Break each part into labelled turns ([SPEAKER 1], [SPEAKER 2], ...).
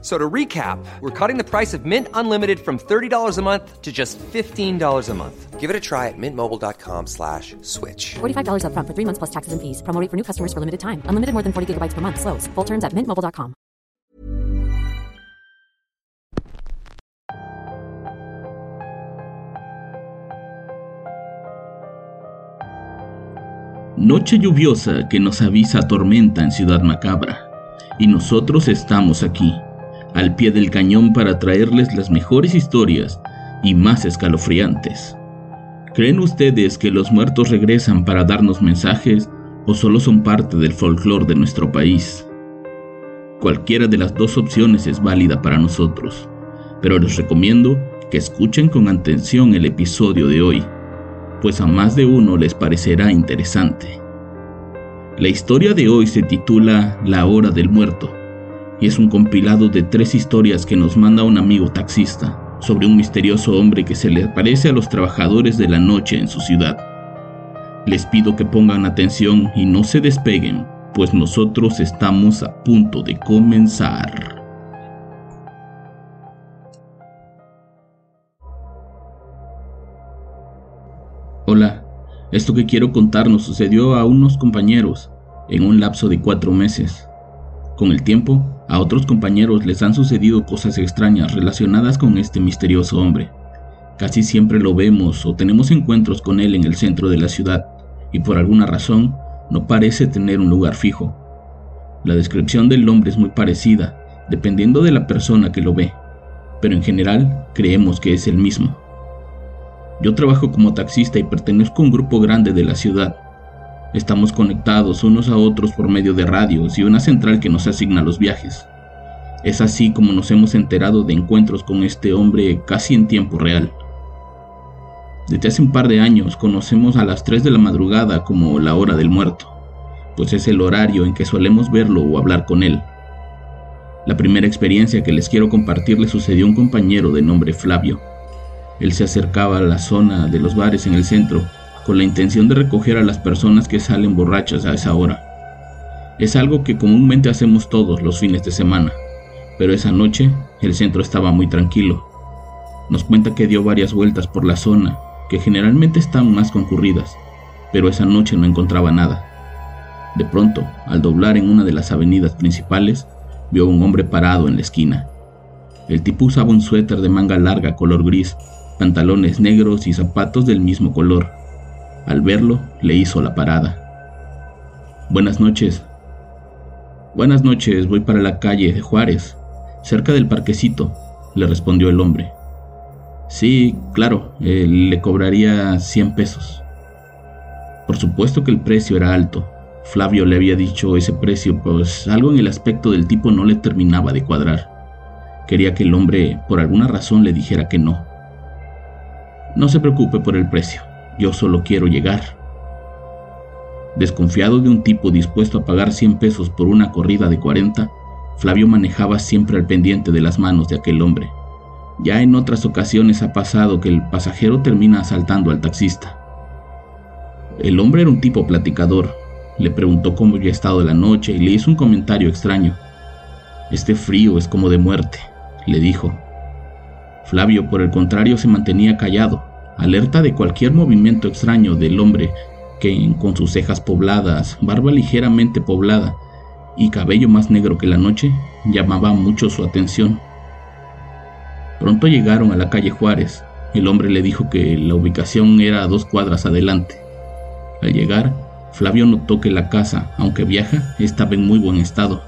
[SPEAKER 1] So to recap, we're cutting the price of Mint Unlimited from $30 a month to just $15 a month.
[SPEAKER 2] Give it a try at mintmobile.com slash switch.
[SPEAKER 3] $45 upfront for three months plus taxes and fees. Promo rate for new customers for limited time. Unlimited more than 40 gigabytes per month. Slows. Full terms at mintmobile.com.
[SPEAKER 4] Noche lluviosa que nos avisa tormenta en Ciudad Macabra. Y nosotros estamos aquí, al pie del cañón para traerles las mejores historias y más escalofriantes. ¿Creen ustedes que los muertos regresan para darnos mensajes o solo son parte del folclore de nuestro país? Cualquiera de las dos opciones es válida para nosotros, pero les recomiendo que escuchen con atención el episodio de hoy, pues a más de uno les parecerá interesante. La historia de hoy se titula La Hora del Muerto y es un compilado de tres historias que nos manda un amigo taxista sobre un misterioso hombre que se le aparece a los trabajadores de la noche en su ciudad. Les pido que pongan atención y no se despeguen, pues nosotros estamos a punto de comenzar. Hola, esto que quiero contar nos sucedió a unos compañeros en un lapso de cuatro meses. Con el tiempo, a otros compañeros les han sucedido cosas extrañas relacionadas con este misterioso hombre. Casi siempre lo vemos o tenemos encuentros con él en el centro de la ciudad, y por alguna razón no parece tener un lugar fijo. La descripción del hombre es muy parecida, dependiendo de la persona que lo ve, pero en general creemos que es el mismo. Yo trabajo como taxista y pertenezco a un grupo grande de la ciudad. Estamos conectados unos a otros por medio de radios y una central que nos asigna los viajes. Es así como nos hemos enterado de encuentros con este hombre casi en tiempo real. Desde hace un par de años conocemos a las 3 de la madrugada como la hora del muerto, pues es el horario en que solemos verlo o hablar con él. La primera experiencia que les quiero compartir le sucedió a un compañero de nombre Flavio. Él se acercaba a la zona de los bares en el centro con la intención de recoger a las personas que salen borrachas a esa hora. Es algo que comúnmente hacemos todos los fines de semana, pero esa noche el centro estaba muy tranquilo. Nos cuenta que dio varias vueltas por la zona, que generalmente están más concurridas, pero esa noche no encontraba nada. De pronto, al doblar en una de las avenidas principales, vio a un hombre parado en la esquina. El tipo usaba un suéter de manga larga color gris pantalones negros y zapatos del mismo color. Al verlo, le hizo la parada. Buenas noches. Buenas noches, voy para la calle de Juárez, cerca del parquecito, le respondió el hombre. Sí, claro, eh, le cobraría 100 pesos. Por supuesto que el precio era alto. Flavio le había dicho ese precio, pues algo en el aspecto del tipo no le terminaba de cuadrar. Quería que el hombre por alguna razón le dijera que no. No se preocupe por el precio, yo solo quiero llegar. Desconfiado de un tipo dispuesto a pagar 100 pesos por una corrida de 40, Flavio manejaba siempre al pendiente de las manos de aquel hombre. Ya en otras ocasiones ha pasado que el pasajero termina asaltando al taxista. El hombre era un tipo platicador. Le preguntó cómo había estado la noche y le hizo un comentario extraño. Este frío es como de muerte, le dijo. Flavio, por el contrario, se mantenía callado, alerta de cualquier movimiento extraño del hombre que, con sus cejas pobladas, barba ligeramente poblada y cabello más negro que la noche, llamaba mucho su atención. Pronto llegaron a la calle Juárez. El hombre le dijo que la ubicación era a dos cuadras adelante. Al llegar, Flavio notó que la casa, aunque vieja, estaba en muy buen estado.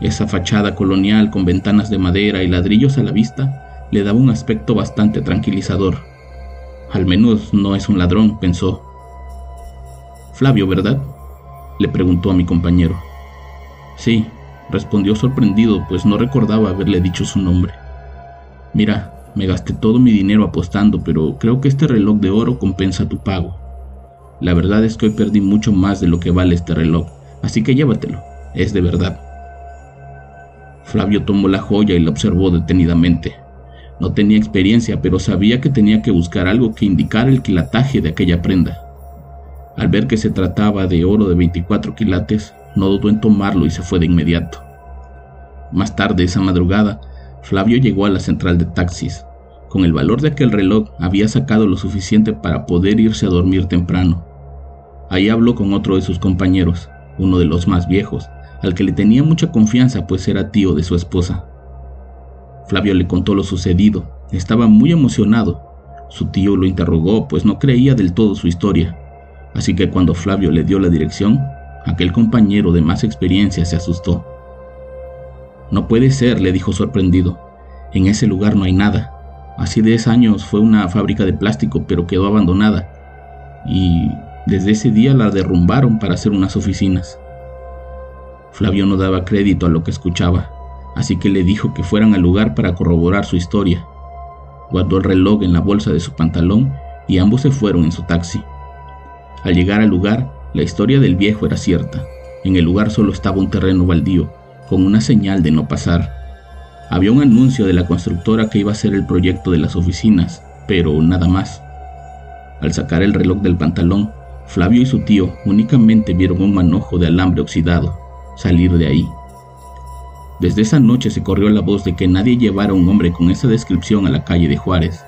[SPEAKER 4] Esa fachada colonial con ventanas de madera y ladrillos a la vista le daba un aspecto bastante tranquilizador. Al menos no es un ladrón, pensó. Flavio, ¿verdad? le preguntó a mi compañero. Sí, respondió sorprendido, pues no recordaba haberle dicho su nombre. Mira, me gasté todo mi dinero apostando, pero creo que este reloj de oro compensa tu pago. La verdad es que hoy perdí mucho más de lo que vale este reloj, así que llévatelo, es de verdad. Flavio tomó la joya y la observó detenidamente. No tenía experiencia, pero sabía que tenía que buscar algo que indicara el quilataje de aquella prenda. Al ver que se trataba de oro de 24 quilates, no dudó en tomarlo y se fue de inmediato. Más tarde esa madrugada, Flavio llegó a la central de taxis. Con el valor de aquel reloj había sacado lo suficiente para poder irse a dormir temprano. Ahí habló con otro de sus compañeros, uno de los más viejos, al que le tenía mucha confianza pues era tío de su esposa. Flavio le contó lo sucedido, estaba muy emocionado. Su tío lo interrogó pues no creía del todo su historia, así que cuando Flavio le dio la dirección, aquel compañero de más experiencia se asustó. No puede ser, le dijo sorprendido, en ese lugar no hay nada. Hace 10 años fue una fábrica de plástico pero quedó abandonada y desde ese día la derrumbaron para hacer unas oficinas. Flavio no daba crédito a lo que escuchaba, así que le dijo que fueran al lugar para corroborar su historia. Guardó el reloj en la bolsa de su pantalón y ambos se fueron en su taxi. Al llegar al lugar, la historia del viejo era cierta. En el lugar solo estaba un terreno baldío, con una señal de no pasar. Había un anuncio de la constructora que iba a ser el proyecto de las oficinas, pero nada más. Al sacar el reloj del pantalón, Flavio y su tío únicamente vieron un manojo de alambre oxidado salir de ahí. Desde esa noche se corrió la voz de que nadie llevara a un hombre con esa descripción a la calle de Juárez,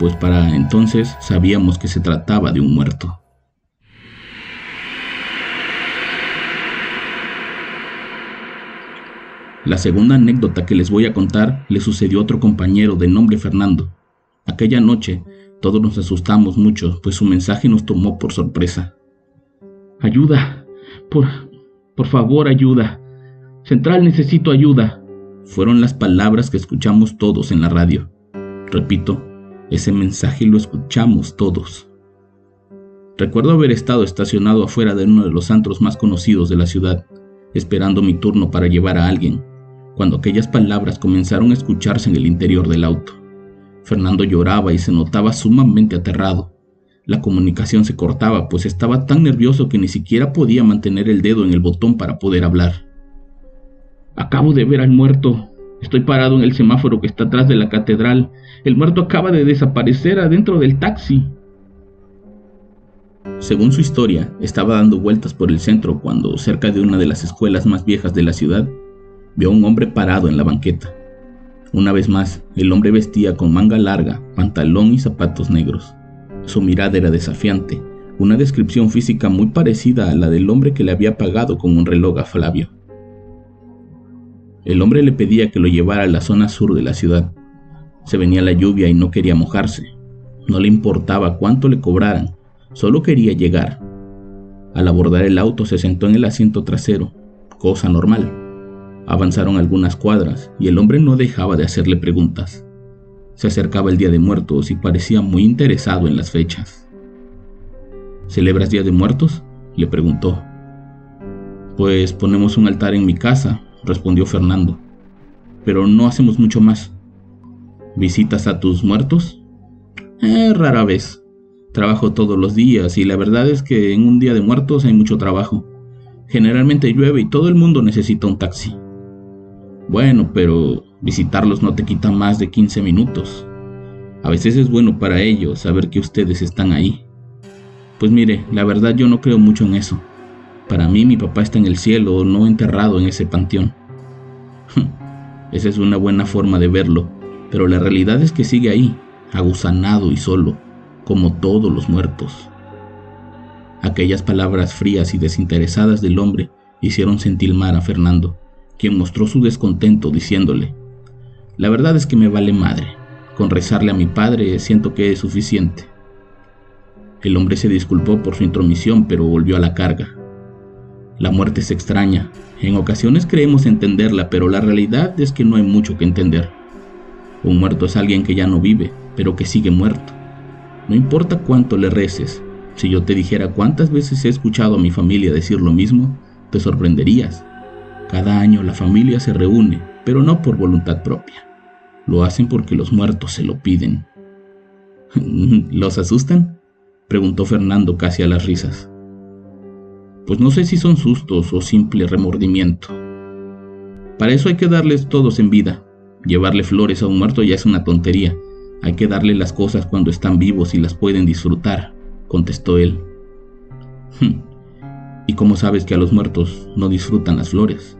[SPEAKER 4] pues para entonces sabíamos que se trataba de un muerto. La segunda anécdota que les voy a contar le sucedió a otro compañero de nombre Fernando. Aquella noche todos nos asustamos mucho, pues su mensaje nos tomó por sorpresa. Ayuda, por, por favor, ayuda. Central, necesito ayuda. Fueron las palabras que escuchamos todos en la radio. Repito, ese mensaje lo escuchamos todos. Recuerdo haber estado estacionado afuera de uno de los antros más conocidos de la ciudad, esperando mi turno para llevar a alguien, cuando aquellas palabras comenzaron a escucharse en el interior del auto. Fernando lloraba y se notaba sumamente aterrado. La comunicación se cortaba, pues estaba tan nervioso que ni siquiera podía mantener el dedo en el botón para poder hablar. Acabo de ver al muerto. Estoy parado en el semáforo que está atrás de la catedral. El muerto acaba de desaparecer adentro del taxi. Según su historia, estaba dando vueltas por el centro cuando, cerca de una de las escuelas más viejas de la ciudad, vio a un hombre parado en la banqueta. Una vez más, el hombre vestía con manga larga, pantalón y zapatos negros. Su mirada era desafiante, una descripción física muy parecida a la del hombre que le había pagado con un reloj a Flavio. El hombre le pedía que lo llevara a la zona sur de la ciudad. Se venía la lluvia y no quería mojarse. No le importaba cuánto le cobraran, solo quería llegar. Al abordar el auto se sentó en el asiento trasero, cosa normal. Avanzaron algunas cuadras y el hombre no dejaba de hacerle preguntas. Se acercaba el Día de Muertos y parecía muy interesado en las fechas. ¿Celebras Día de Muertos? le preguntó. Pues ponemos un altar en mi casa, respondió Fernando. Pero no hacemos mucho más. ¿Visitas a tus muertos? Eh, rara vez. Trabajo todos los días y la verdad es que en un día de muertos hay mucho trabajo. Generalmente llueve y todo el mundo necesita un taxi. Bueno, pero visitarlos no te quita más de 15 minutos. A veces es bueno para ellos saber que ustedes están ahí. Pues mire, la verdad yo no creo mucho en eso. Para mí mi papá está en el cielo, no enterrado en ese panteón. Esa es una buena forma de verlo, pero la realidad es que sigue ahí, agusanado y solo, como todos los muertos. Aquellas palabras frías y desinteresadas del hombre hicieron sentir mal a Fernando quien mostró su descontento diciéndole, La verdad es que me vale madre, con rezarle a mi padre siento que es suficiente. El hombre se disculpó por su intromisión, pero volvió a la carga. La muerte es extraña, en ocasiones creemos entenderla, pero la realidad es que no hay mucho que entender. Un muerto es alguien que ya no vive, pero que sigue muerto. No importa cuánto le reces, si yo te dijera cuántas veces he escuchado a mi familia decir lo mismo, te sorprenderías. Cada año la familia se reúne, pero no por voluntad propia. Lo hacen porque los muertos se lo piden. ¿Los asustan? preguntó Fernando casi a las risas. Pues no sé si son sustos o simple remordimiento. Para eso hay que darles todos en vida. Llevarle flores a un muerto ya es una tontería. Hay que darle las cosas cuando están vivos y las pueden disfrutar, contestó él. Hm. ¿Y cómo sabes que a los muertos no disfrutan las flores?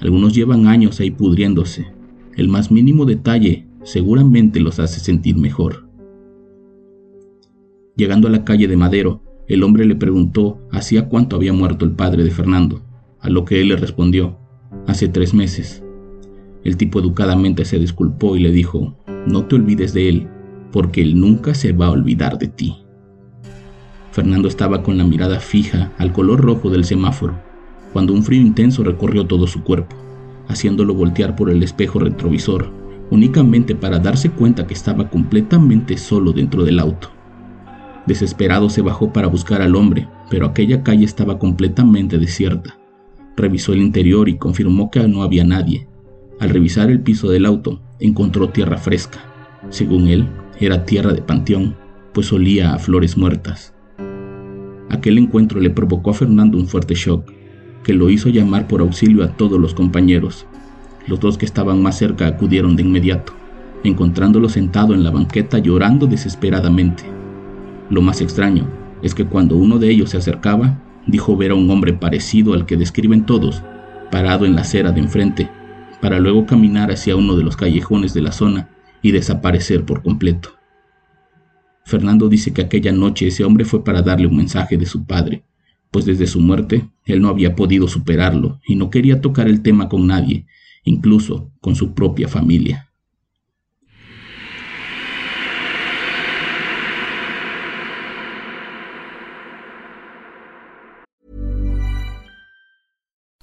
[SPEAKER 4] Algunos llevan años ahí pudriéndose. El más mínimo detalle seguramente los hace sentir mejor. Llegando a la calle de Madero, el hombre le preguntó hacía cuánto había muerto el padre de Fernando, a lo que él le respondió, hace tres meses. El tipo educadamente se disculpó y le dijo, no te olvides de él, porque él nunca se va a olvidar de ti. Fernando estaba con la mirada fija al color rojo del semáforo, cuando un frío intenso recorrió todo su cuerpo, haciéndolo voltear por el espejo retrovisor, únicamente para darse cuenta que estaba completamente solo dentro del auto. Desesperado se bajó para buscar al hombre, pero aquella calle estaba completamente desierta. Revisó el interior y confirmó que no había nadie. Al revisar el piso del auto, encontró tierra fresca. Según él, era tierra de panteón, pues olía a flores muertas. Aquel encuentro le provocó a Fernando un fuerte shock, que lo hizo llamar por auxilio a todos los compañeros. Los dos que estaban más cerca acudieron de inmediato, encontrándolo sentado en la banqueta llorando desesperadamente. Lo más extraño es que cuando uno de ellos se acercaba, dijo ver a un hombre parecido al que describen todos, parado en la acera de enfrente, para luego caminar hacia uno de los callejones de la zona y desaparecer por completo. Fernando dice que aquella noche ese hombre fue para darle un mensaje de su padre, pues desde su muerte él no había podido superarlo y no quería tocar el tema con nadie, incluso con su propia familia.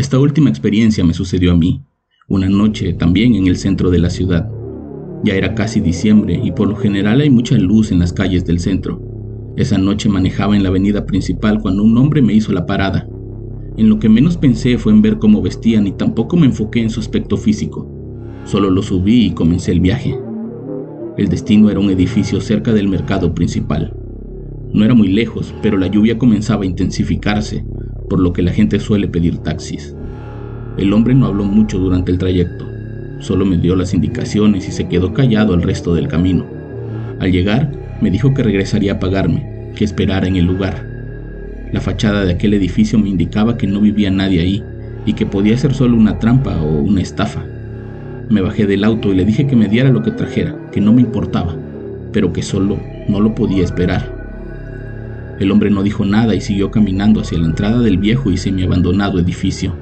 [SPEAKER 4] Esta última experiencia me sucedió a mí, una noche también en el centro de la ciudad. Ya era casi diciembre y por lo general hay mucha luz en las calles del centro. Esa noche manejaba en la avenida principal cuando un hombre me hizo la parada. En lo que menos pensé fue en ver cómo vestían y tampoco me enfoqué en su aspecto físico. Solo lo subí y comencé el viaje. El destino era un edificio cerca del mercado principal. No era muy lejos, pero la lluvia comenzaba a intensificarse por lo que la gente suele pedir taxis. El hombre no habló mucho durante el trayecto, solo me dio las indicaciones y se quedó callado el resto del camino. Al llegar, me dijo que regresaría a pagarme, que esperara en el lugar. La fachada de aquel edificio me indicaba que no vivía nadie ahí y que podía ser solo una trampa o una estafa. Me bajé del auto y le dije que me diera lo que trajera, que no me importaba, pero que solo no lo podía esperar. El hombre no dijo nada y siguió caminando hacia la entrada del viejo y semi-abandonado edificio.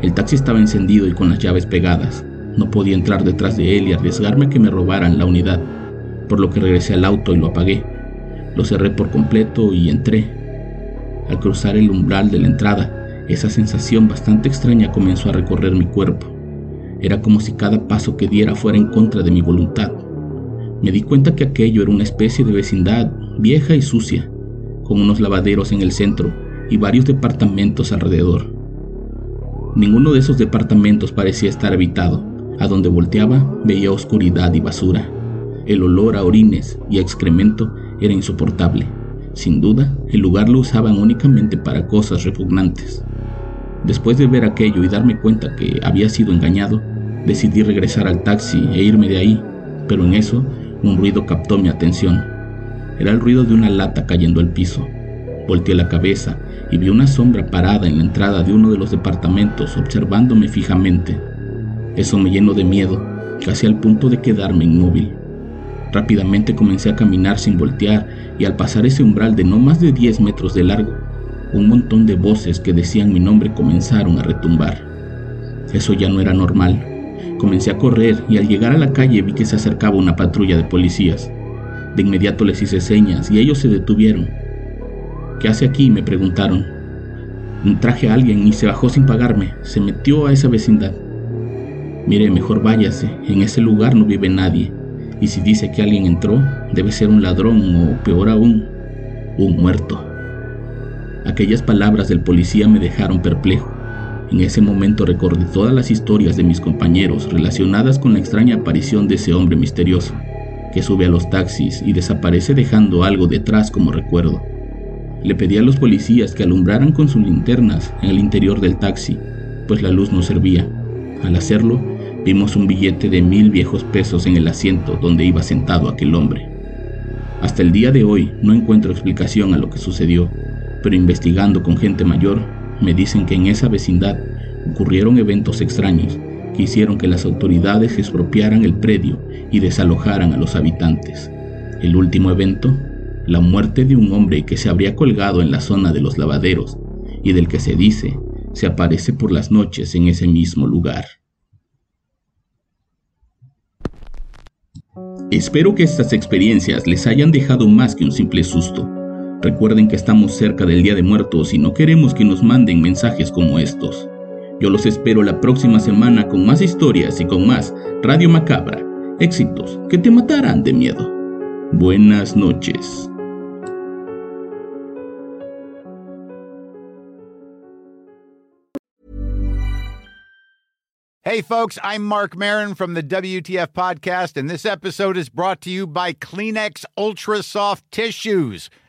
[SPEAKER 4] El taxi estaba encendido y con las llaves pegadas. No podía entrar detrás de él y arriesgarme que me robaran la unidad, por lo que regresé al auto y lo apagué. Lo cerré por completo y entré. Al cruzar el umbral de la entrada, esa sensación bastante extraña comenzó a recorrer mi cuerpo. Era como si cada paso que diera fuera en contra de mi voluntad. Me di cuenta que aquello era una especie de vecindad vieja y sucia, con unos lavaderos en el centro y varios departamentos alrededor. Ninguno de esos departamentos parecía estar habitado. A donde volteaba veía oscuridad y basura. El olor a orines y excremento era insoportable. Sin duda, el lugar lo usaban únicamente para cosas repugnantes. Después de ver aquello y darme cuenta que había sido engañado, decidí regresar al taxi e irme de ahí, pero en eso un ruido captó mi atención. Era el ruido de una lata cayendo al piso. Volteé la cabeza y vi una sombra parada en la entrada de uno de los departamentos observándome fijamente. Eso me llenó de miedo, casi al punto de quedarme inmóvil. Rápidamente comencé a caminar sin voltear y al pasar ese umbral de no más de 10 metros de largo, un montón de voces que decían mi nombre comenzaron a retumbar. Eso ya no era normal. Comencé a correr y al llegar a la calle vi que se acercaba una patrulla de policías. De inmediato les hice señas y ellos se detuvieron. ¿Qué hace aquí? me preguntaron. Traje a alguien y se bajó sin pagarme. Se metió a esa vecindad. Mire, mejor váyase. En ese lugar no vive nadie. Y si dice que alguien entró, debe ser un ladrón o peor aún, un muerto. Aquellas palabras del policía me dejaron perplejo. En ese momento recordé todas las historias de mis compañeros relacionadas con la extraña aparición de ese hombre misterioso, que sube a los taxis y desaparece dejando algo detrás como recuerdo. Le pedí a los policías que alumbraran con sus linternas en el interior del taxi, pues la luz no servía. Al hacerlo, vimos un billete de mil viejos pesos en el asiento donde iba sentado aquel hombre. Hasta el día de hoy no encuentro explicación a lo que sucedió, pero investigando con gente mayor, me dicen que en esa vecindad ocurrieron eventos extraños que hicieron que las autoridades expropiaran el predio y desalojaran a los habitantes. El último evento la muerte de un hombre que se habría colgado en la zona de los lavaderos y del que se dice se aparece por las noches en ese mismo lugar. Espero que estas experiencias les hayan dejado más que un simple susto. Recuerden que estamos cerca del Día de Muertos y no queremos que nos manden mensajes como estos. Yo los espero la próxima semana con más historias y con más Radio Macabra. Éxitos que te matarán de miedo. Buenas noches.
[SPEAKER 5] Hey, folks, I'm Mark Marin from the WTF Podcast, and this episode is brought to you by Kleenex Ultra Soft Tissues